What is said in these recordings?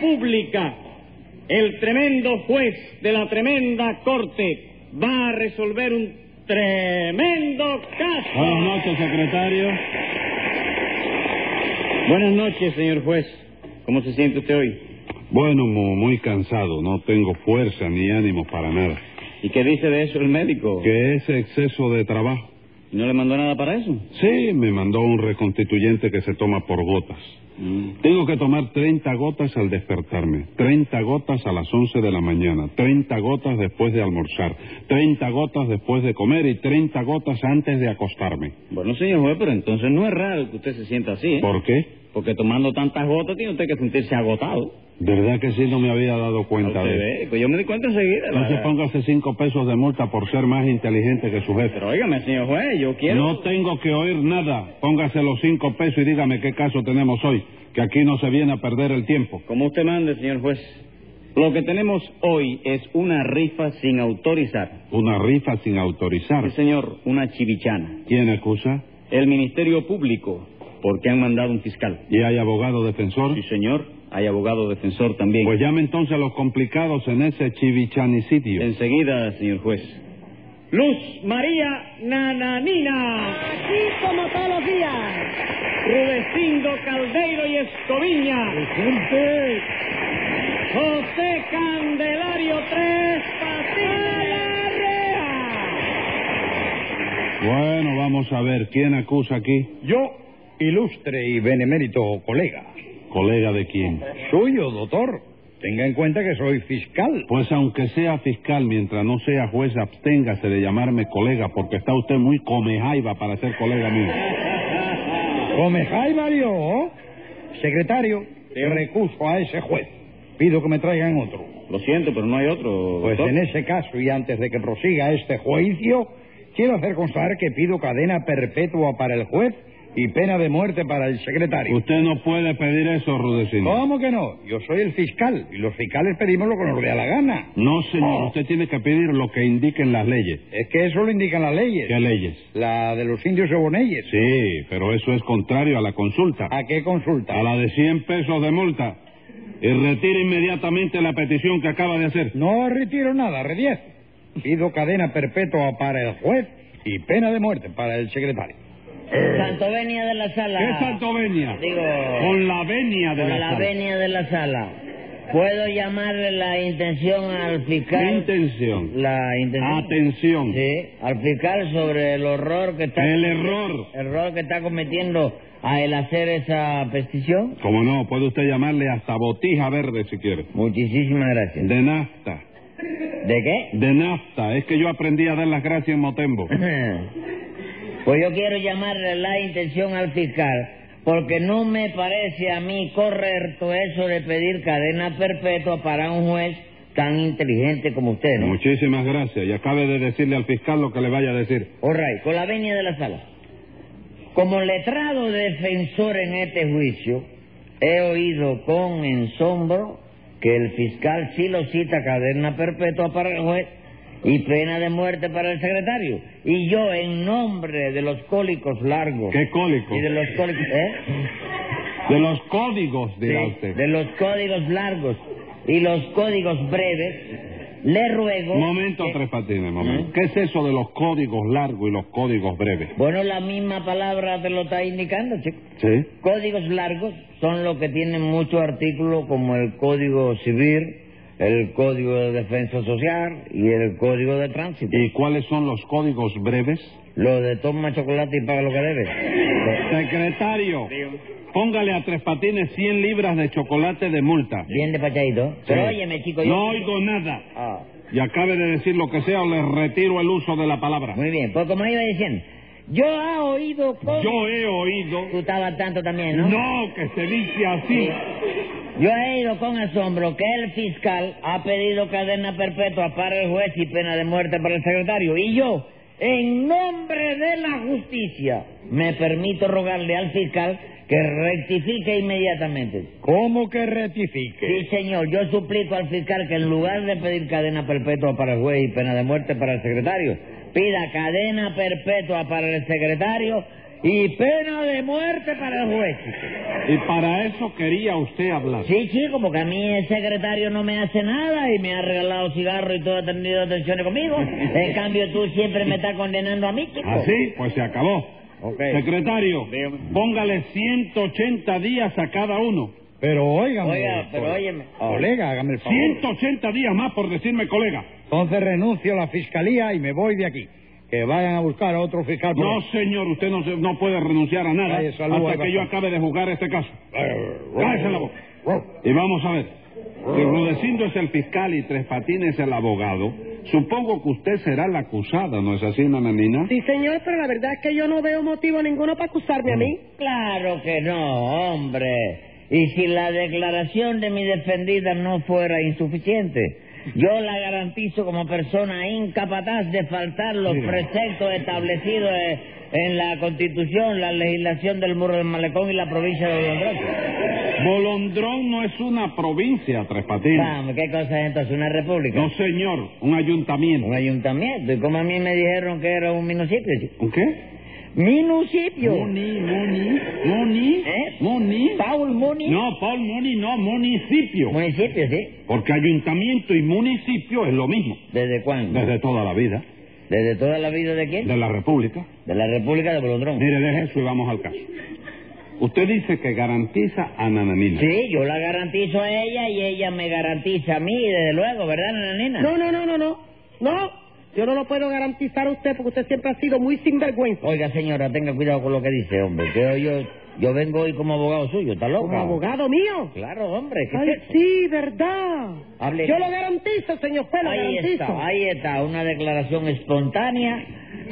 República, el tremendo juez de la tremenda corte va a resolver un tremendo caso. Buenas noches, secretario. Buenas noches, señor juez. ¿Cómo se siente usted hoy? Bueno, mu- muy cansado. No tengo fuerza ni ánimo para nada. ¿Y qué dice de eso el médico? ¿Qué es exceso de trabajo? ¿No le mandó nada para eso? Sí, me mandó un reconstituyente que se toma por gotas. Mm. Tengo que tomar 30 gotas al despertarme, 30 gotas a las 11 de la mañana, 30 gotas después de almorzar, 30 gotas después de comer y 30 gotas antes de acostarme. Bueno, señor juez, pero entonces no es raro que usted se sienta así, ¿eh? ¿Por qué? Porque tomando tantas gotas tiene usted que sentirse agotado. ¿Verdad que sí no me había dado cuenta de ve, pues yo me di cuenta enseguida. la No se póngase cinco pesos de multa por ser más inteligente que su jefe. Pero óigame, señor juez, yo quiero... No tengo que oír nada. Póngase los cinco pesos y dígame qué caso tenemos hoy. Que aquí no se viene a perder el tiempo. Como usted mande, señor juez. Lo que tenemos hoy es una rifa sin autorizar. Una rifa sin autorizar. Sí, señor, una chivichana. ¿Quién acusa? El Ministerio Público, porque han mandado un fiscal. ¿Y hay abogado defensor? Sí, señor, hay abogado defensor también. Pues llame entonces a los complicados en ese chivichanicidio. Enseguida, señor juez. Luz María Nananina, Aquí como todos los días. Rudecindo Caldeiro y Escoviña, José Candelario Tres Patines Bueno, vamos a ver. ¿Quién acusa aquí? Yo, ilustre y benemérito colega. ¿Colega de quién? Suyo, doctor. Tenga en cuenta que soy fiscal. Pues aunque sea fiscal, mientras no sea juez, absténgase de llamarme colega, porque está usted muy comejaiba para ser colega mío. Come Jaiba yo. Secretario, recuso a ese juez. Pido que me traigan otro. Lo siento, pero no hay otro. Pues en ese caso, y antes de que prosiga este juicio, quiero hacer constar que pido cadena perpetua para el juez y pena de muerte para el secretario. Usted no puede pedir eso, Rudecindo. ¿Cómo que no? Yo soy el fiscal y los fiscales pedimos lo que nos dé la gana. No, señor. Oh. Usted tiene que pedir lo que indiquen las leyes. Es que eso lo indican las leyes. ¿Qué leyes? La de los indios eboneyes. Sí, pero eso es contrario a la consulta. ¿A qué consulta? A la de 100 pesos de multa. Y retire inmediatamente la petición que acaba de hacer. No retiro nada, rediez. Pido cadena perpetua para el juez y pena de muerte para el secretario. Santo venia de la sala. ¿Qué santo venia? Digo, Con la venia de con la, la sala. venia de la sala. ¿Puedo llamarle la intención al fiscal? Intención. La intención. Atención. Sí, al fiscal sobre el horror que está... El error. error que está cometiendo al hacer esa petición. Como no, puede usted llamarle hasta botija verde si quiere. Muchísimas gracias. De nafta. ¿De qué? De nafta. Es que yo aprendí a dar las gracias en Motembo. Pues yo quiero llamarle la intención al fiscal porque no me parece a mí correcto eso de pedir cadena perpetua para un juez tan inteligente como usted, ¿no? Muchísimas gracias. Y acabe de decirle al fiscal lo que le vaya a decir. All right, con la venia de la sala. Como letrado defensor en este juicio, he oído con ensombro que el fiscal sí lo cita cadena perpetua para el juez y pena de muerte para el secretario. Y yo, en nombre de los cólicos largos ¿Qué cólico? y de los cólicos... ¿eh? De los códigos, dirá Sí, usted. de los códigos largos y los códigos breves, le ruego... Momento, que- Tres Patines, momento. ¿Eh? ¿Qué es eso de los códigos largos y los códigos breves? Bueno, la misma palabra te lo está indicando, chico. Sí. Códigos largos son los que tienen muchos artículos como el Código Civil, el Código de Defensa Social y el Código de Tránsito. ¿Y cuáles son los códigos breves? Lo de toma chocolate y paga lo que debe. Secretario, póngale a Tres Patines 100 libras de chocolate de multa. Bien despachadito. Pero Sí. óyeme, chico, yo... No oigo nada. Ah, Y acabe de decir lo que sea o le retiro el uso de la palabra. muy bien, pues como iba diciendo, yo he oído con... Yo he oído... Tú estabas tanto también, ¿no? No, que se dice así. Yo he ido con asombro que el fiscal ha pedido cadena perpetua para el juez y pena de muerte para el secretario. Y yo, en nombre de la justicia, me permito rogarle al fiscal que rectifique inmediatamente. ¿Cómo que rectifique? Sí, señor, yo suplico al fiscal que en lugar de pedir cadena perpetua para el juez y pena de muerte para el secretario, pida cadena perpetua para el secretario y pena de muerte para el juez. Y para eso quería usted hablar. Sí, chico, porque a mí el secretario no me hace nada y me ha regalado cigarros y todo ha tenido atenciones conmigo. En cambio, tú siempre me estás condenando a mí, chico. ¿Así? Pues se acabó. Ok. Secretario, Dígame. póngale 180 días a cada uno. Pero óigame. Oiga, pero óyeme. Colega, hágame el favor. 180 días más por decirme colega. Entonces renuncio a la fiscalía y me voy de aquí. Que vayan a buscar a otro fiscal. por- No, señor, usted no, se- no puede renunciar a nada Ay, salud, hasta ahí que yo acabe de juzgar este caso. Eh, Cállese la boca. Y vamos a ver. Si Rudecindo es el fiscal y Tres Patines el abogado, supongo que usted será la acusada, ¿no es así, nananina? Sí, señor, pero la verdad es que yo no veo motivo ninguno para acusarme a mí. Claro que no, hombre. Y si la declaración de mi defendida no fuera insuficiente, yo la garantizo como persona incapaz de faltar los Mira. preceptos establecidos eh, en la Constitución, la legislación del Muro del Malecón y la provincia de Bolondrón. Bolondrón no es una provincia, Tres Patines. Vamos, ¿qué cosa es entonces? ¿Una república? No, señor, un ayuntamiento. Un ayuntamiento. ¿Y como a mí me dijeron que era un municipio? ¿Un qué? ¿Municipio? Muni, Muni, Muni, ¿Eh? Muni. Paul Muni. No, Paul Muni, no, municipio. Municipio, sí. Porque ayuntamiento y municipio es lo mismo. ¿Desde cuándo? Desde toda la vida. ¿Desde toda la vida de quién? De la República. De la República de Bolondrón. Mire, deje eso y vamos al caso. Usted dice que garantiza a Nananina. Sí, yo la garantizo a ella y ella me garantiza a mí, desde luego, ¿verdad, nananina? No, no, no, no, no. No, yo no lo puedo garantizar a usted porque usted siempre ha sido muy sinvergüenza. Oiga, señora, tenga cuidado con lo que dice, hombre. Que yo, yo vengo hoy como abogado suyo, ¿está loca? Como abogado mío. Claro, hombre. ¿qué Ay, sí, verdad. Hable. Yo lo garantizo, señor lo Ahí garantizo. está, ahí está, una declaración espontánea,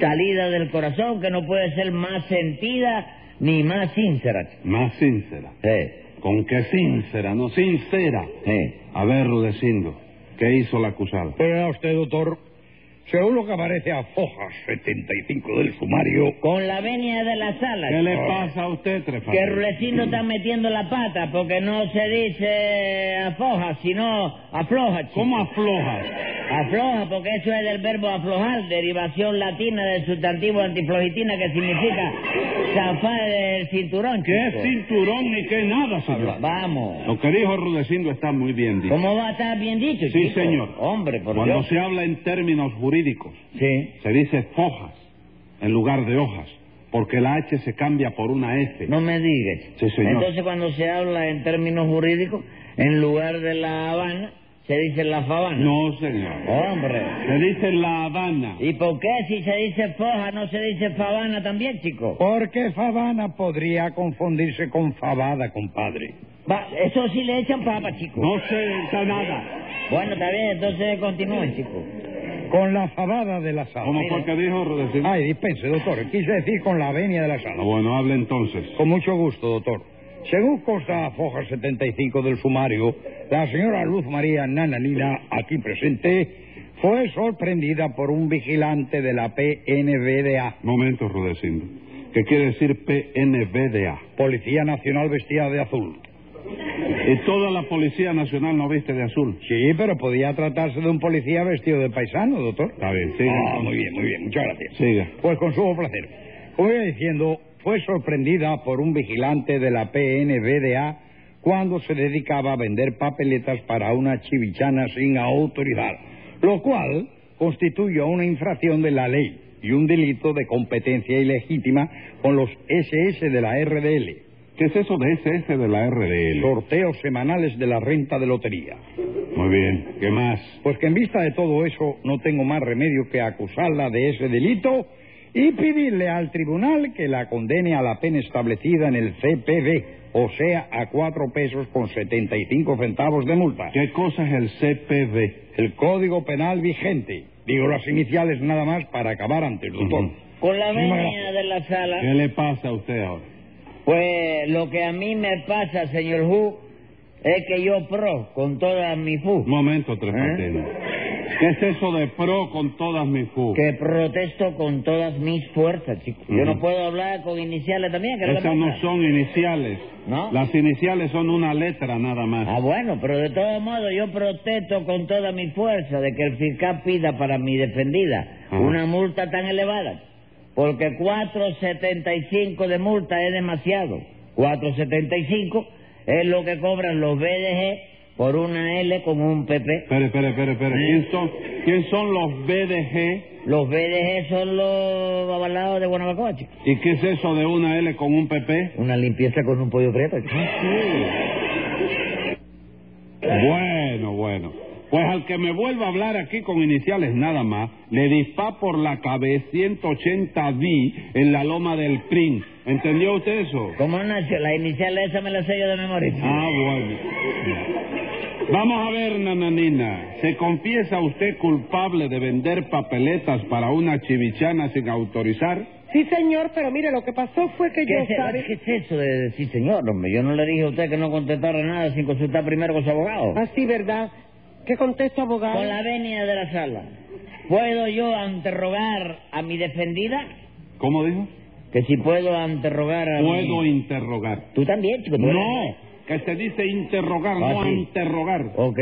salida del corazón, que no puede ser más sentida ni más sincera. Más sincera. Sí, ¿Con qué sincera? No, sincera. sí. A ver, Rudecindo, ¿qué hizo la acusada? Pero vea usted, doctor, según lo que aparece a foja 75 del sumario, Con la venia de la sala. ¿Qué le pasa a usted, Tres Que Patines? Rulecindo está metiendo la pata porque no se dice afloja, sino afloja. chico. ¿Cómo aflojas? Afloja porque eso es del verbo aflojar, derivación latina del sustantivo antiflogitina que significa zafar del cinturón. ¿Qué chico. cinturón ni qué nada, señor? Vamos. Lo que dijo Rudecindo está muy bien dicho. ¿Cómo va a estar bien dicho, Sí, chico? señor. Hombre, por Cuando Dios. se habla en términos jurídicos, Sí. se dice fojas en lugar de hojas, porque la H se cambia por una F. No me digas. Sí, señor. Entonces, cuando se habla en términos jurídicos, en lugar de la Habana, se dice la Fabana. No, señor. Hombre. Se dice La Habana. ¿Y por qué si se dice foja no se dice fabana también, chico? porque Fabana podría confundirse con Fabada, compadre. Va, eso sí le echan papa, chico. No se echa nada. Bueno, está bien, entonces continúen, chico. Con la Fabada de la sala. ¿Cómo fue que dijo Rudecindo? Ay, dispense, doctor, quise decir con la venia de la Ah, sala. bueno, hable entonces. Con mucho gusto, doctor. Según consta foja 75 del sumario, la señora Luz María Nananina, aquí presente, fue sorprendida por un vigilante de la PNVDA, Momento, Rudecindo. ¿Qué quiere decir PNVDA? Policía Nacional Vestida de Azul. Y toda la Policía Nacional no viste de azul. Sí, pero podía tratarse de un policía vestido de paisano, doctor. Está bien, siga. Ah, muy bien, muy bien, muchas gracias. Siga. Pues con sumo placer. Como iba diciendo, fue sorprendida por un vigilante de la PNVDA cuando se dedicaba a vender papeletas para una chivichana sin autoridad, lo cual constituye una infracción de la ley y un delito de competencia ilegítima con los SS de la RDL, ¿Qué es eso de SS de la RDL? sorteos semanales de la renta de lotería. Muy bien. ¿Qué más? Pues que en vista de todo eso no tengo más remedio que acusarla de ese delito y pedirle al tribunal que la condene a la pena establecida en el CPB, o sea, a cuatro pesos con setenta y cinco centavos de multa. ¿Qué cosa es el CPB? El Código Penal vigente. Digo las iniciales nada más para acabar antes, doctor. Ujú. Con la venia de la sala, ¿Qué le pasa a usted ahora? Pues lo que a mí me pasa, señor Hu, es que yo pro con toda mi fu, momento, Tres ¿Eh? Patines. ¿Qué es eso de pro con todas mis fu? que protesto con todas mis fuerzas, chico. Yo Ujú. no puedo hablar con iniciales también, que Esas no son iniciales. ¿No? Las iniciales son una letra nada más. Ah, bueno, pero de todos modos yo protesto con toda mi fuerza de que el fiscal pida para mi defendida Ajá. una multa tan elevada. Porque 4.75 de multa es demasiado. 4.75 es lo que cobran los BDG por una L con un PP. Espere, espere, espere, espere. ¿Quién son, ¿Quién son los BDG? Los BDG son los avalados de Guanabacoa, chico. ¿Y qué es eso de una L con un PP? Una limpieza con un pollo prieto. chico. Bueno, bueno. Pues al que me vuelva a hablar aquí con iniciales nada más, le dispá por la cabeza 180D en la loma del PRIN. ¿Entendió usted eso? ¿Cómo nació? La inicial esa me la sé yo de memoria. Ah, bueno. Vamos a ver, nananina. ¿Se confiesa usted culpable de vender papeletas para una chivichana sin autorizar? Sí, señor, pero mire, lo que pasó fue que ¿Qué, yo, es, ¿sabe? ¿Qué es eso de decir señor, hombre? Yo no le dije a usted que no contestara nada sin consultar primero con su abogado. Así, ¿verdad? ¿Qué contesto, abogado? Con la venia de la sala. ¿Puedo yo interrogar a mi defendida? ¿Cómo dijo? Que si puedo interrogar a Puedo mi... interrogar. Tú también, chico. tú eres- No, que se dice interrogar, Ah, no sí. interrogar. Ok.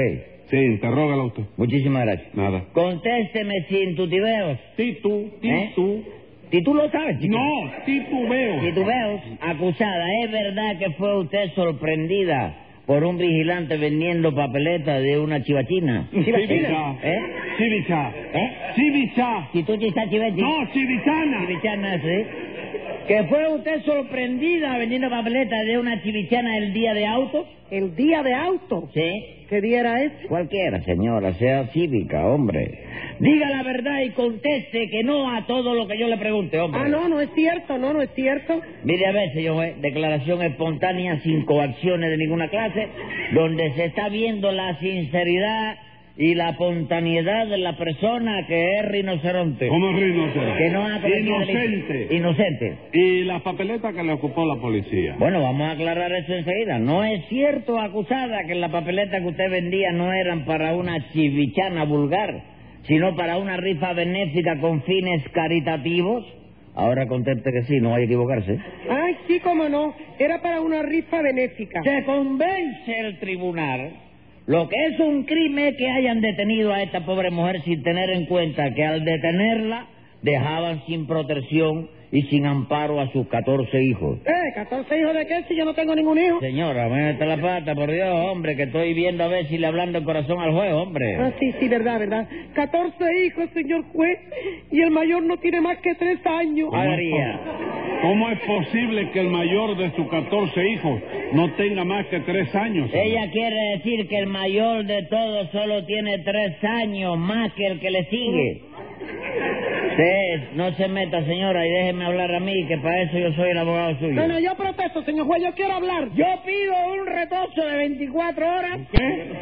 Sí, interrógala usted. Muchísimas gracias. Nada. Contésteme sin tutibeos. Titu, ¿Eh? titu. Si tú lo sabes, chico. No, titubeo. Titubeos, acusada, ¿es verdad que fue usted sorprendida por un vigilante vendiendo papeletas de una chivachina? Chivichá. ¿Eh? Chivichá. ¿Eh? Chivichá. Si tú chiveti. No, chivichana. Chivichana, sí. ¿Que fue usted sorprendida vendiendo papeletas de una chivichana el día de autos? El día de auto. Sí. ¿Qué día era ese? Cualquiera, señora, sea cívica, hombre. Diga la verdad y conteste que no a todo lo que yo le pregunte, hombre. Ah, no, no es cierto, no, no es cierto. Mire a ver, señor juez, declaración espontánea sin coacciones de ninguna clase, donde se está viendo la sinceridad y la espontaneidad de la persona que es rinoceronte. ¿Cómo es rinoceronte? Que no ha cometido Inocente. Inocente. Y la papeleta que le ocupó la policía. Bueno, vamos a aclarar eso enseguida. No es cierto, acusada, que la papeleta que usted vendía no eran para una chivichana vulgar, sino para una rifa benéfica con fines caritativos. Ahora conteste que sí, no hay que equivocarse. Ay, sí, cómo no. Era para una rifa benéfica. Se convence el tribunal lo que es un crimen que hayan detenido a esta pobre mujer sin tener en cuenta que al detenerla dejaban sin protección y sin amparo a sus 14 hijos. Eh, ¿14 hijos de qué si yo no tengo ningún hijo? Señora, mete la pata, por Dios, hombre, que estoy viendo a ver si le hablando el corazón al juez, hombre. Ah, sí, sí, verdad, verdad. 14 hijos, señor juez, y el mayor no tiene más que tres años. María. ¿Cómo es posible que el mayor de sus 14 hijos no tenga más que tres años? señor? Ella quiere decir que el mayor de todos solo tiene tres años más que el que le sigue. Sí, no se meta, señora, y déjeme hablar a mí, que para eso yo soy el abogado suyo. No, no, yo protesto, señor juez, yo quiero hablar. Yo pido un retozo de 24 horas. ¿Qué?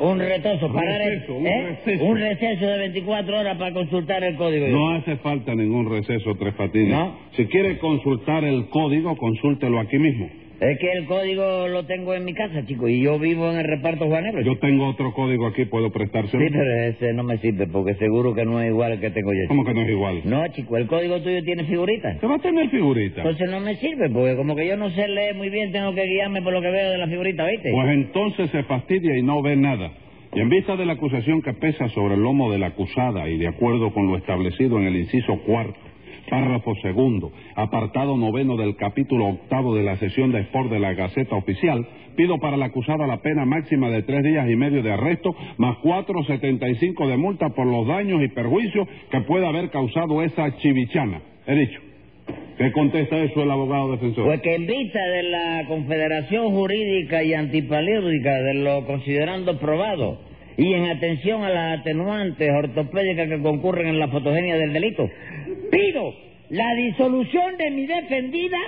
Un retozo, Un parar el- receso, un ¿eh? receso. Un receso de 24 horas para consultar el código. No hace falta ningún receso, Tres Patines. ¿No? Si quiere consultar el código, consúltelo aquí mismo. Es que el código lo tengo en mi casa, chico, y yo vivo en el reparto Juanero. Yo tengo otro código aquí, puedo prestárselo. Sí, pero ese no me sirve porque seguro que no es igual al que tengo yo. ¿Cómo que no es igual? No, chico, el código tuyo tiene figuritas. Se va a tener figurita. Entonces no me sirve porque como que yo no sé leer muy bien, tengo que guiarme por lo que veo de la figurita, ¿viste? Pues entonces se fastidia y no ve nada. Y en vista de la acusación que pesa sobre el lomo de la acusada y de acuerdo con lo establecido en el inciso cuarto, párrafo segundo, apartado noveno del capítulo octavo de la sesión de Sport de la Gaceta Oficial, pido para la acusada la pena máxima de tres días y medio de arresto, más cuatro setenta y cinco de multa por los daños y perjuicios que pueda haber causado esa chivichana. He dicho. ¿Qué contesta eso el abogado defensor? Pues que en vista de la Confederación Jurídica y Antipalídica de lo considerando probado y en atención a las atenuantes ortopédicas que concurren en la fotogenia del delito, pido la disolución de mi defendida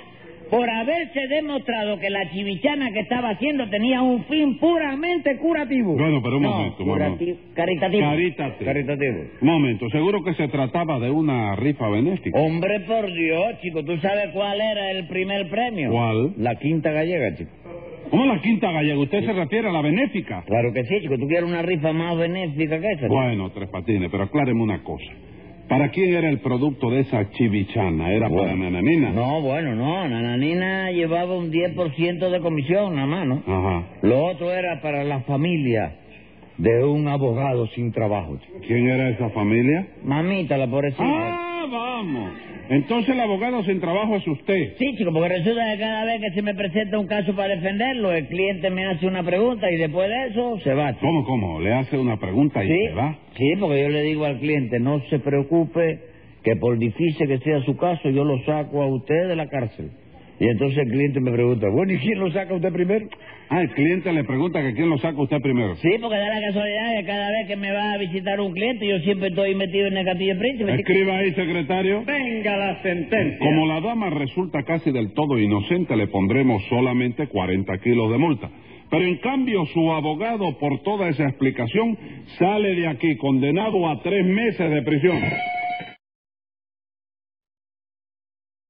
por haberse demostrado que la chivichana que estaba haciendo tenía un fin puramente curativo. Bueno, pero un No, momento, curativo, caritativo. Caritativo. Caritativo. Un momento, seguro que se trataba de una rifa benéfica. Hombre, por Dios, chico, ¿tú sabes cuál era el primer premio? ¿Cuál? La quinta gallega, chico. ¿Cómo la quinta gallega? ¿Usted se refiere a la benéfica? Claro que sí, chico. ¿Tú quieres una rifa más benéfica que esa? Bueno, Tres Patines, pero acláreme una cosa. ¿Para quién era el producto de esa chivichana? ¿Era para. Nananina? No, bueno, no. Nananina llevaba un 10% de comisión, nada más, ¿no? Ajá. Lo otro era para la familia. De un abogado sin trabajo. ¿Quién era esa familia? Mamita, la pobrecita. Ah, vamos. Entonces el abogado sin trabajo es usted. Sí, chico, porque resulta que cada vez que se me presenta un caso para defenderlo, el cliente me hace una pregunta y después de eso se va. chico. ¿Cómo, cómo? Le hace una pregunta y Sí, se va. sí, porque yo le digo al cliente, no se preocupe, que por difícil que sea su caso, yo lo saco a usted de la cárcel. Y entonces el cliente me pregunta, bueno, ¿y quién lo saca usted primero? Ah, el cliente le pregunta que quién lo saca usted primero. Sí, porque da la casualidad que cada vez que me va a visitar un cliente, yo siempre estoy metido en el castillo de príncipe. Escriba ahí, secretario. Venga la sentencia. Como la dama resulta casi del todo inocente, le pondremos solamente 40 kilos de multa. Pero en cambio, su abogado, por toda esa explicación, sale de aquí condenado a tres meses de prisión.